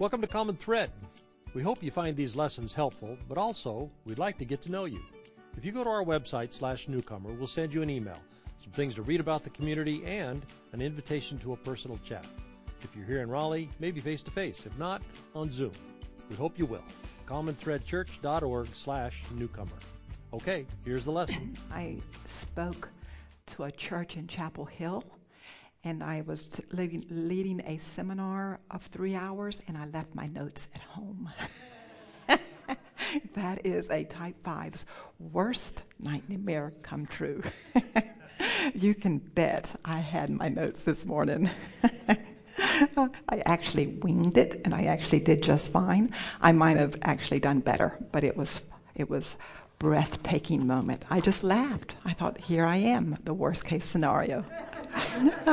Welcome to Common Thread. We hope you find these lessons helpful, but also we'd like to get to know you. If you go to our website slash newcomer, we'll send you an email, some things to read about the community, and an invitation to a personal chat. If you're here in Raleigh, maybe face to face. If not, on Zoom. We hope you will. commonthreadchurch.org slash newcomer. Okay, here's the lesson. I spoke to a church in Chapel Hill, and I was leading, leading a seminar of three hours, and I left my notes at home. that is a type five's worst nightmare come true. you can bet I had my notes this morning. I actually winged it and I actually did just fine. I might have actually done better, but it was it was breathtaking moment. I just laughed. I thought, here I am, the worst case scenario.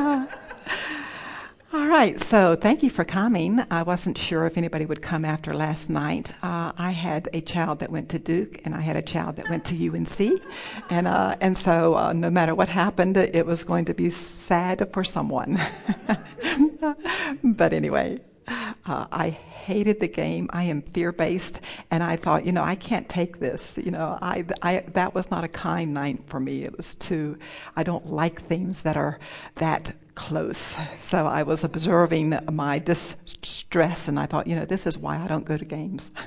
all right, so thank you for coming. I wasn't sure if anybody would come after last night. Uh, I had a child that went to Duke, and I had a child that went to UNC, and uh, and so uh, no matter what happened, it was going to be sad for someone. but anyway, uh, I hated the game. I am fear based, and I thought, you know, I can't take this. You know, I, I that was not a kind night for me. It was too. I don't like things that are that close. So I was observing my distress, and I thought, you know, this is why I don't go to games.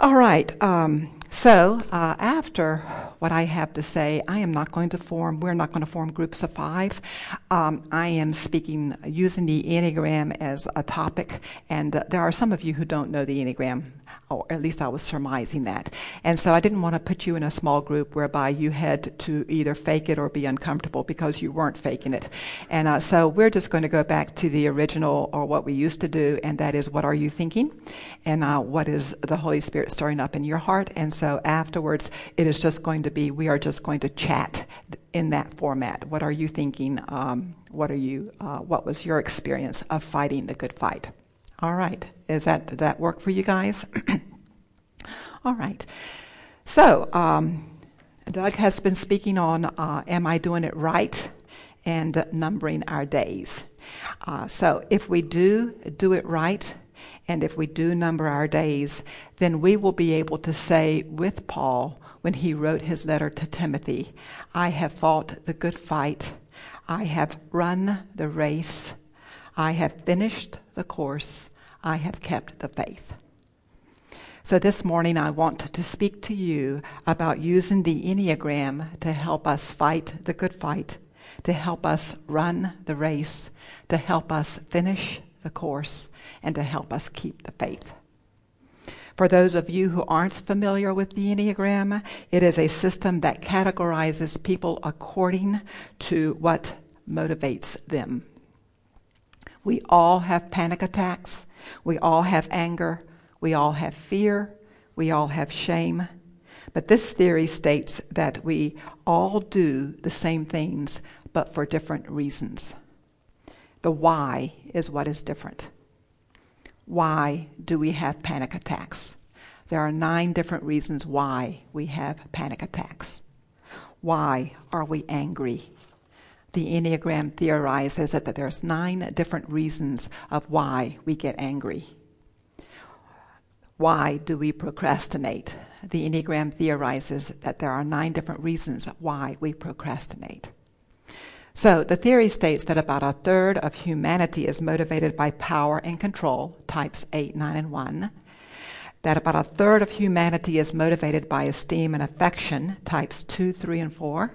All right. Um, so, uh, after what I have to say, I am not going to form, we're not going to form groups of five. Um, I am speaking using the Enneagram as a topic, and uh, there are some of you who don't know the Enneagram or at least I was surmising that. And so I didn't want to put you in a small group whereby you had to either fake it or be uncomfortable because you weren't faking it. And uh, so we're just going to go back to the original or what we used to do, and that is what are you thinking? And uh, what is the Holy Spirit stirring up in your heart? And so afterwards, it is just going to be, we are just going to chat in that format. What are you thinking? Um, what are you, uh, what was your experience of fighting the good fight? All right. Is that, did that work for you guys? All right. So, um, Doug has been speaking on uh, Am I Doing It Right? and numbering our days. Uh, so, if we do do it right, and if we do number our days, then we will be able to say with Paul when he wrote his letter to Timothy, I have fought the good fight, I have run the race, I have finished the course, I have kept the faith. So this morning I want to speak to you about using the Enneagram to help us fight the good fight, to help us run the race, to help us finish the course, and to help us keep the faith. For those of you who aren't familiar with the Enneagram, it is a system that categorizes people according to what motivates them. We all have panic attacks. We all have anger. We all have fear. We all have shame. But this theory states that we all do the same things, but for different reasons. The why is what is different. Why do we have panic attacks? There are nine different reasons why we have panic attacks. Why are we angry? The Enneagram theorizes that, there's nine different reasons of why we get angry. Why do we procrastinate? The Enneagram theorizes that there are nine different reasons why we procrastinate. So, the theory states that about a third of humanity is motivated by power and control, types 8, 9, and 1. That about a third of humanity is motivated by esteem and affection, types 2, 3, and 4.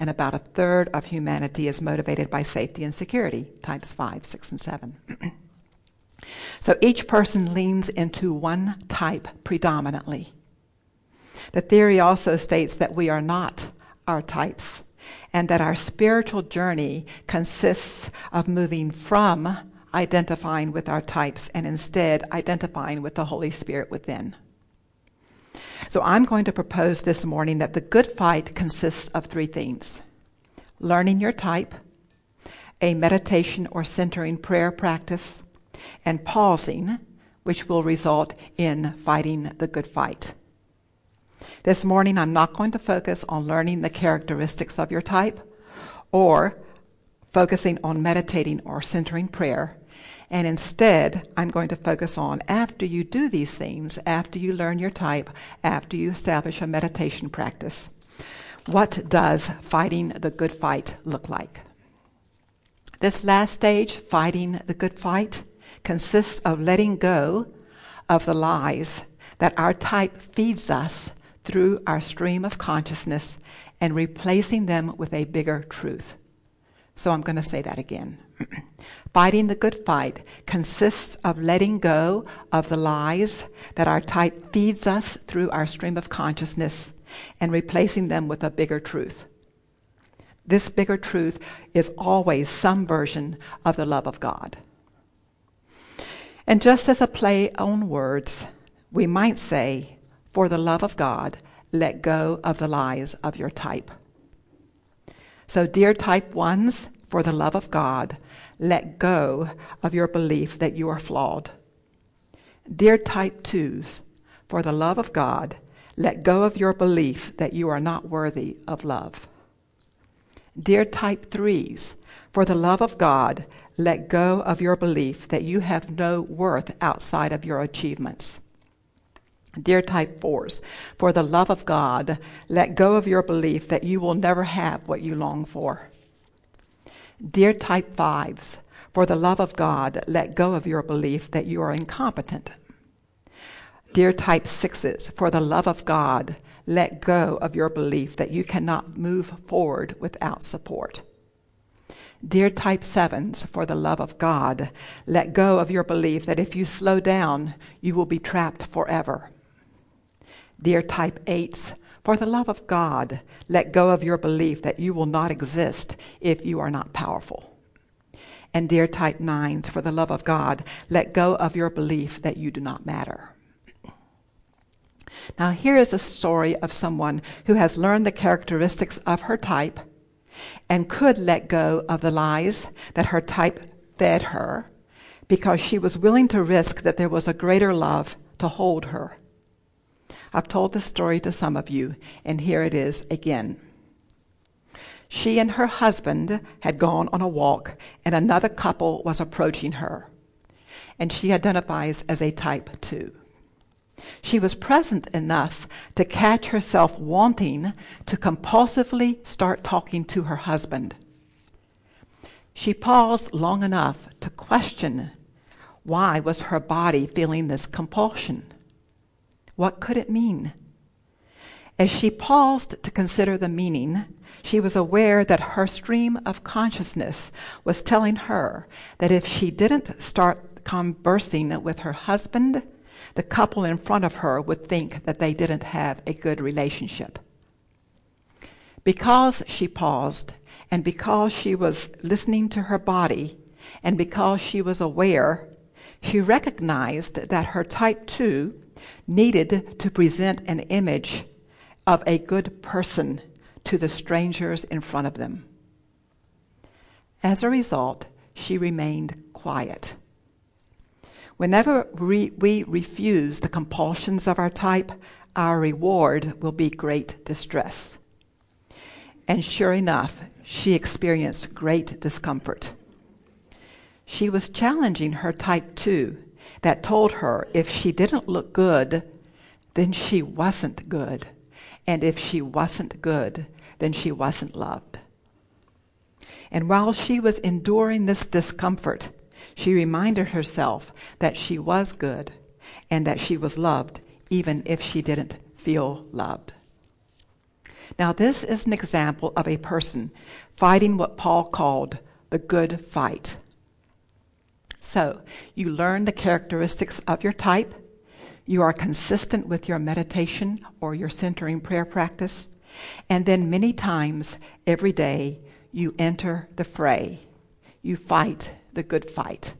And about a third of humanity is motivated by safety and security, types 5, 6, and 7. So each person leans into one type predominantly. The theory also states that we are not our types and that our spiritual journey consists of moving from identifying with our types and instead identifying with the Holy Spirit within. So I'm going to propose this morning that the good fight consists of three things learning your type, a meditation or centering prayer practice, and pausing, which will result in fighting the good fight. This morning, I'm not going to focus on learning the characteristics of your type or focusing on meditating or centering prayer. And instead, I'm going to focus on after you do these things, after you learn your type, after you establish a meditation practice, what does fighting the good fight look like? This last stage, fighting the good fight, consists of letting go of the lies that our type feeds us through our stream of consciousness and replacing them with a bigger truth. So I'm going to say that again. Fighting the good fight consists of letting go of the lies that our type feeds us through our stream of consciousness and replacing them with a bigger truth. This bigger truth is always some version of the love of God. And just as a play on words, we might say, for the love of God, let go of the lies of your type. So, dear type ones, for the love of God, let go of your belief that you are flawed. Dear type twos, for the love of God, let go of your belief that you are not worthy of love. Dear type threes, for the love of God, let go of your belief that you have no worth outside of your achievements. Dear type fours, for the love of God, let go of your belief that you will never have what you long for. Dear type fives, for the love of God, let go of your belief that you are incompetent. Dear type sixes, for the love of God, let go of your belief that you cannot move forward without support. Dear type sevens, for the love of God, let go of your belief that if you slow down, you will be trapped forever. Dear type 8s, for the love of God, let go of your belief that you will not exist if you are not powerful. And dear type 9s, for the love of God, let go of your belief that you do not matter. Now, here is a story of someone who has learned the characteristics of her type and could let go of the lies that her type fed her because she was willing to risk that there was a greater love to hold her. I've told this story to some of you, and here it is again. She and her husband had gone on a walk, and another couple was approaching her. And she identifies as a type 2. She was present enough to catch herself wanting to compulsively start talking to her husband. She paused long enough to question why was her body feeling this compulsion? What could it mean? As she paused to consider the meaning, she was aware that her stream of consciousness was telling her that if she didn't start conversing with her husband, the couple in front of her would think that they didn't have a good relationship. Because she paused, and because she was listening to her body, and because she was aware, she recognized that her type 2 needed to present an image of a good person to the strangers in front of them. As a result, she remained quiet. Whenever we, refuse the compulsions of our type, our reward will be great distress. And sure enough, she experienced great discomfort. She was challenging her type 2 that told her if she didn't look good, then she wasn't good. And if she wasn't good, then she wasn't loved. And while she was enduring this discomfort, she reminded herself that she was good and that she was loved, even if she didn't feel loved. Now, this is an example of a person fighting what Paul called the good fight. So, you learn the characteristics of your type. You are consistent with your meditation or your centering prayer practice. And then, many times every day, you enter the fray. You fight the good fight.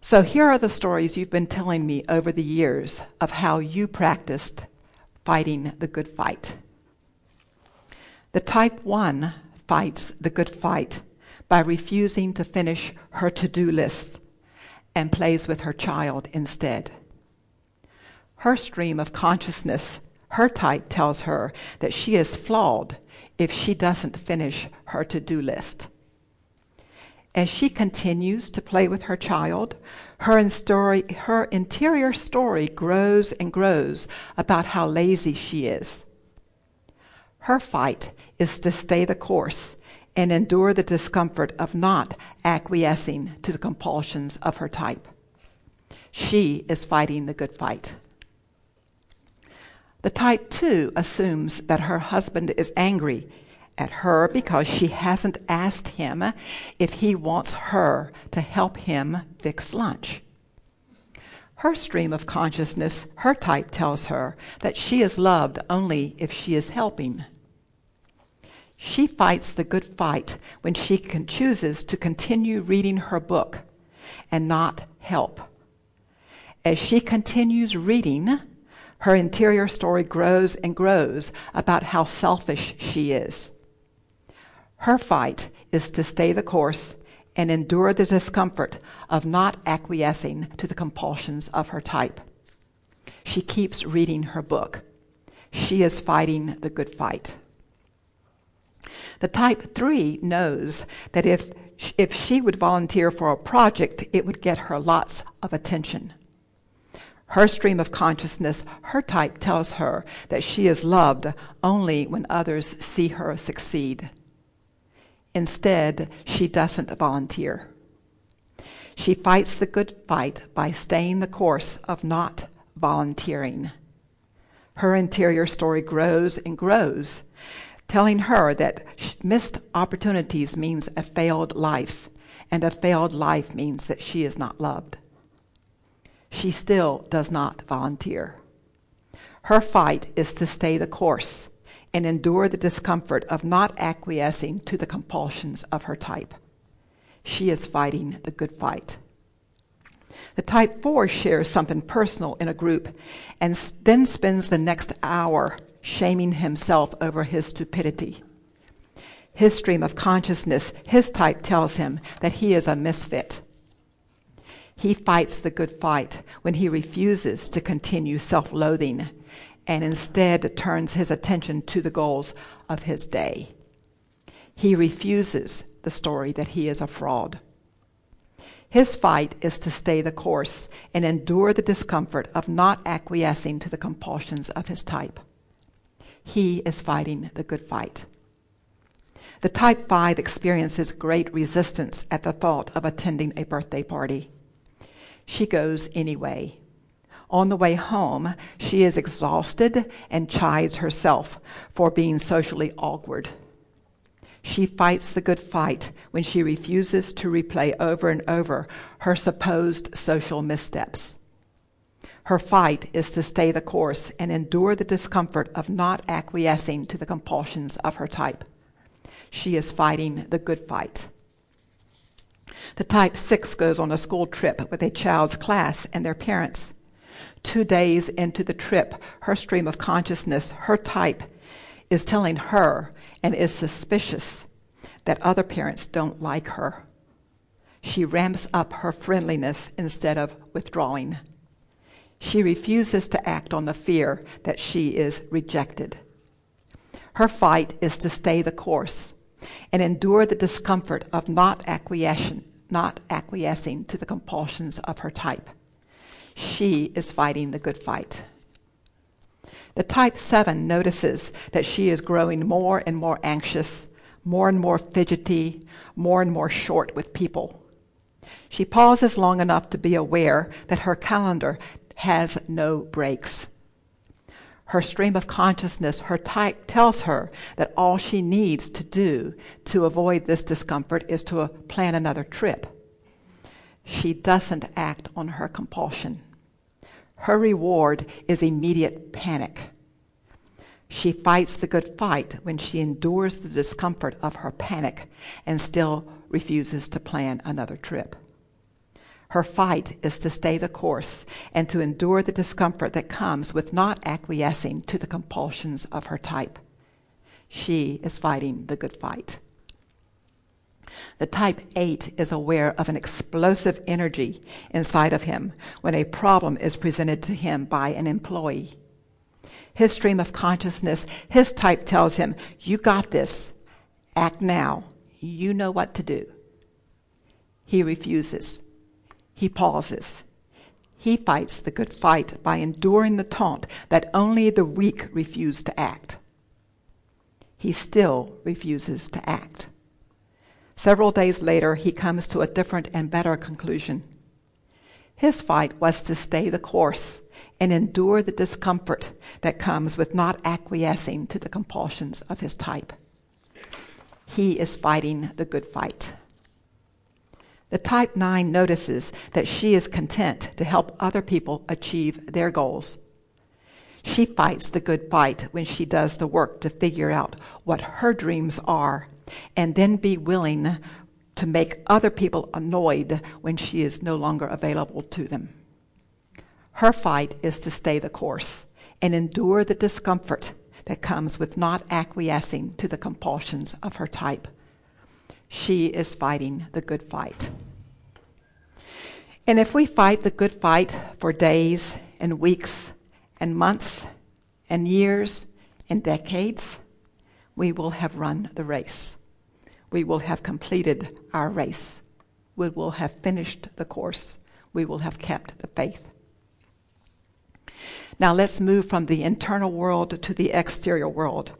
So, here are the stories you've been telling me over the years of how you practiced fighting the good fight. The type 1 fights the good fight by refusing to finish her to do list and plays with her child instead. Her stream of consciousness, her type tells her that she is flawed if she doesn't finish her to do list. As she continues to play with her child, her, story, her interior story grows and grows about how lazy she is. Her fight is to stay the course and endure the discomfort of not acquiescing to the compulsions of her type. She is fighting the good fight. The type 2 assumes that her husband is angry at her because she hasn't asked him if he wants her to help him fix lunch. Her stream of consciousness, her type tells her that she is loved only if she is helping. She fights the good fight when she can, chooses to continue reading her book and not help. As she continues reading, her interior story grows and grows about how selfish she is. Her fight is to stay the course and endure the discomfort of not acquiescing to the compulsions of her type. She keeps reading her book. She is fighting the good fight. The type 3 knows that if, if she would volunteer for a project, it would get her lots of attention. Her stream of consciousness, her type tells her that she is loved only when others see her succeed. Instead, she doesn't volunteer. She fights the good fight by staying the course of not volunteering. Her interior story grows and grows telling her that missed opportunities means a failed life, and a failed life means that she is not loved. She still does not volunteer. Her fight is to stay the course and endure the discomfort of not acquiescing to the compulsions of her type. She is fighting the good fight. The type 4 shares something personal in a group and then spends the next hour shaming himself over his stupidity. His stream of consciousness, his type tells him that he is a misfit. He fights the good fight when he refuses to continue self loathing and instead turns his attention to the goals of his day. He refuses the story that he is a fraud. His fight is to stay the course and endure the discomfort of not acquiescing to the compulsions of his type. He is fighting the good fight. The type 5 experiences great resistance at the thought of attending a birthday party. She goes anyway. On the way home, she is exhausted and chides herself for being socially awkward. She fights the good fight when she refuses to replay over and over her supposed social missteps. Her fight is to stay the course and endure the discomfort of not acquiescing to the compulsions of her type. She is fighting the good fight. The type 6 goes on a school trip with a child's class and their parents. Two days into the trip, her stream of consciousness, her type, is telling her and is suspicious that other parents don't like her. She ramps up her friendliness instead of withdrawing. She refuses to act on the fear that she is rejected. Her fight is to stay the course and endure the discomfort of not acquiescing, not acquiescing to the compulsions of her type. She is fighting the good fight. The type 7 notices that she is growing more and more anxious, more and more fidgety, more and more short with people. She pauses long enough to be aware that her calendar has no breaks. Her stream of consciousness, her type, tells her that all she needs to do to avoid this discomfort is to plan another trip. She doesn't act on her compulsion. Her reward is immediate panic. She fights the good fight when she endures the discomfort of her panic and still refuses to plan another trip. Her fight is to stay the course and to endure the discomfort that comes with not acquiescing to the compulsions of her type. She is fighting the good fight. The type 8 is aware of an explosive energy inside of him when a problem is presented to him by an employee. His stream of consciousness, his type tells him, You got this. Act now. You know what to do. He refuses. He pauses. He fights the good fight by enduring the taunt that only the weak refuse to act. He still refuses to act. Several days later, he comes to a different and better conclusion. His fight was to stay the course and endure the discomfort that comes with not acquiescing to the compulsions of his type. He is fighting the good fight. The type 9 notices that she is content to help other people achieve their goals. She fights the good fight when she does the work to figure out what her dreams are and then be willing to make other people annoyed when she is no longer available to them. Her fight is to stay the course and endure the discomfort that comes with not acquiescing to the compulsions of her type. She is fighting the good fight. And if we fight the good fight for days and weeks and months and years and decades, we will have run the race we will have completed our race. We will have finished the course. We will have kept the faith. Now let's move from the internal world to the exterior world.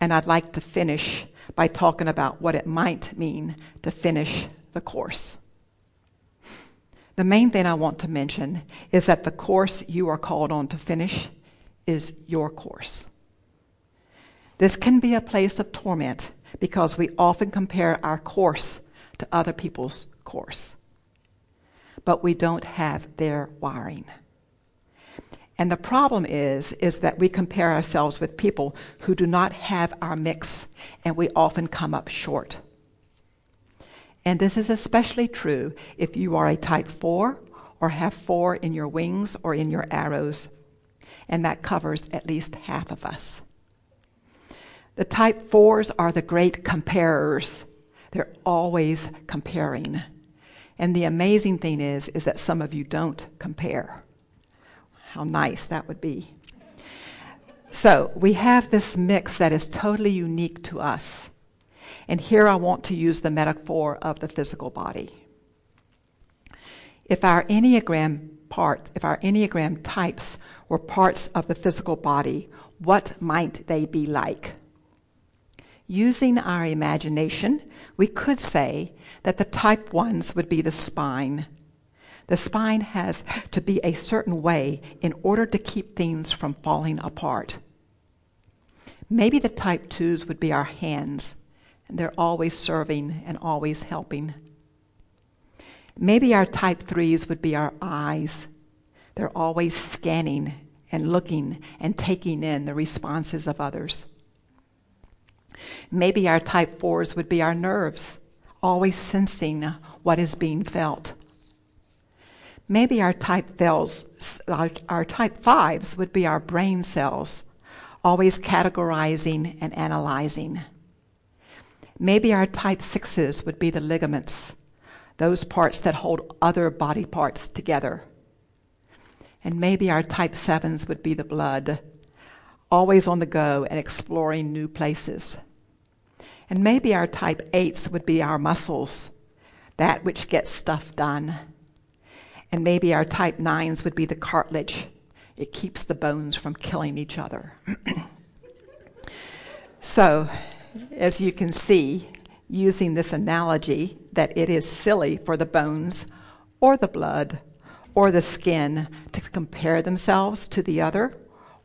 And I'd like to finish by talking about what it might mean to finish the course. The main thing I want to mention is that the course you are called on to finish is your course. This can be a place of torment because we often compare our course to other people's course. But we don't have their wiring. And the problem is, is that we compare ourselves with people who do not have our mix, and we often come up short. And this is especially true if you are a type 4 or have 4 in your wings or in your arrows. And that covers at least half of us. The type fours are the great comparers. They're always comparing. And the amazing thing is, is that some of you don't compare. How nice that would be. So we have this mix that is totally unique to us. And here I want to use the metaphor of the physical body. If our Enneagram part, if our Enneagram types were parts of the physical body, what might they be like? Using our imagination, we could say that the type ones would be the spine. The spine has to be a certain way in order to keep things from falling apart. Maybe the type twos would be our hands, and they're always serving and always helping. Maybe our type threes would be our eyes. They're always scanning and looking and taking in the responses of others. Maybe our type fours would be our nerves, always sensing what is being felt. Maybe our type our type fives would be our brain cells, always categorizing and analyzing. Maybe our type sixes would be the ligaments, those parts that hold other body parts together. And maybe our type sevens would be the blood, always on the go and exploring new places. And maybe our type 8s would be our muscles, that which gets stuff done. And maybe our type 9s would be the cartilage. It keeps the bones from killing each other. so, as you can see, using this analogy, that it is silly for the bones or the blood or the skin to compare themselves to the other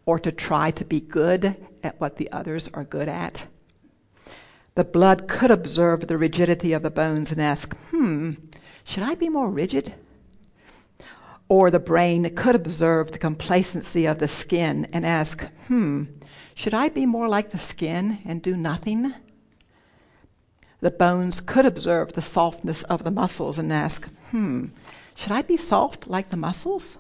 or to try to be good at what the others are good at. The blood could observe the rigidity of the bones and ask, hmm, should I be more rigid? Or the brain could observe the complacency of the skin and ask, hmm, should I be more like the skin and do nothing? The bones could observe the softness of the muscles and ask, hmm, should I be soft like the muscles?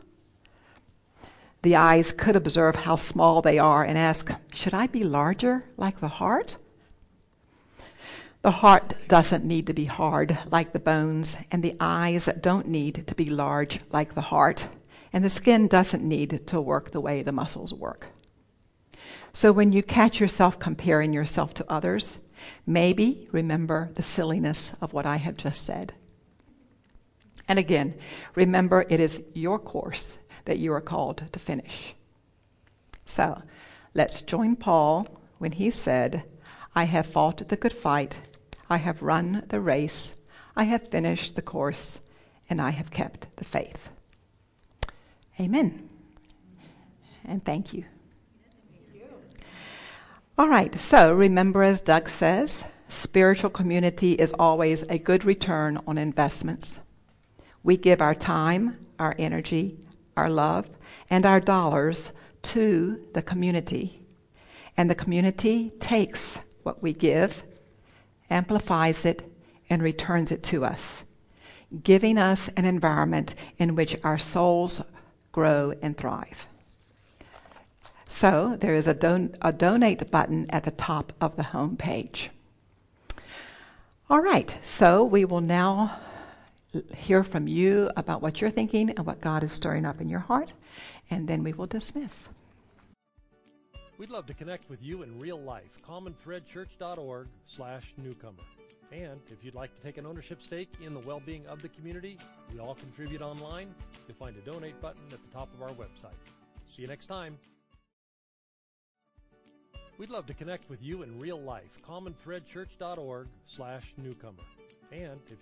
The eyes could observe how small they are and ask, should I be larger like the heart? The heart doesn't need to be hard like the bones, and the eyes don't need to be large like the heart, and the skin doesn't need to work the way the muscles work. So when you catch yourself comparing yourself to others, maybe remember the silliness of what I have just said. And again, remember it is your course that you are called to finish. So let's join Paul when he said, I have fought the good fight, I have run the race, I have finished the course, and I have kept the faith. Amen. And thank you. All right, so remember, as Doug says, spiritual community is always a good return on investments. We give our time, our energy, our love, and our dollars to the community. And the community takes what we give, amplifies it, and returns it to us, giving us an environment in which our souls grow and thrive. So there is a, don- a donate button at the top of the home page. All right, so we will now hear from you about what you're thinking and what God is stirring up in your heart, and then we will dismiss. We'd love to connect with you in real life. CommonThreadChurch.org slash newcomer. And if you'd like to take an ownership stake in the well-being of the community, we all contribute online. You'll find a donate button at the top of our website. See you next time. We'd love to connect with you in real life. CommonThreadChurch.org slash newcomer. And if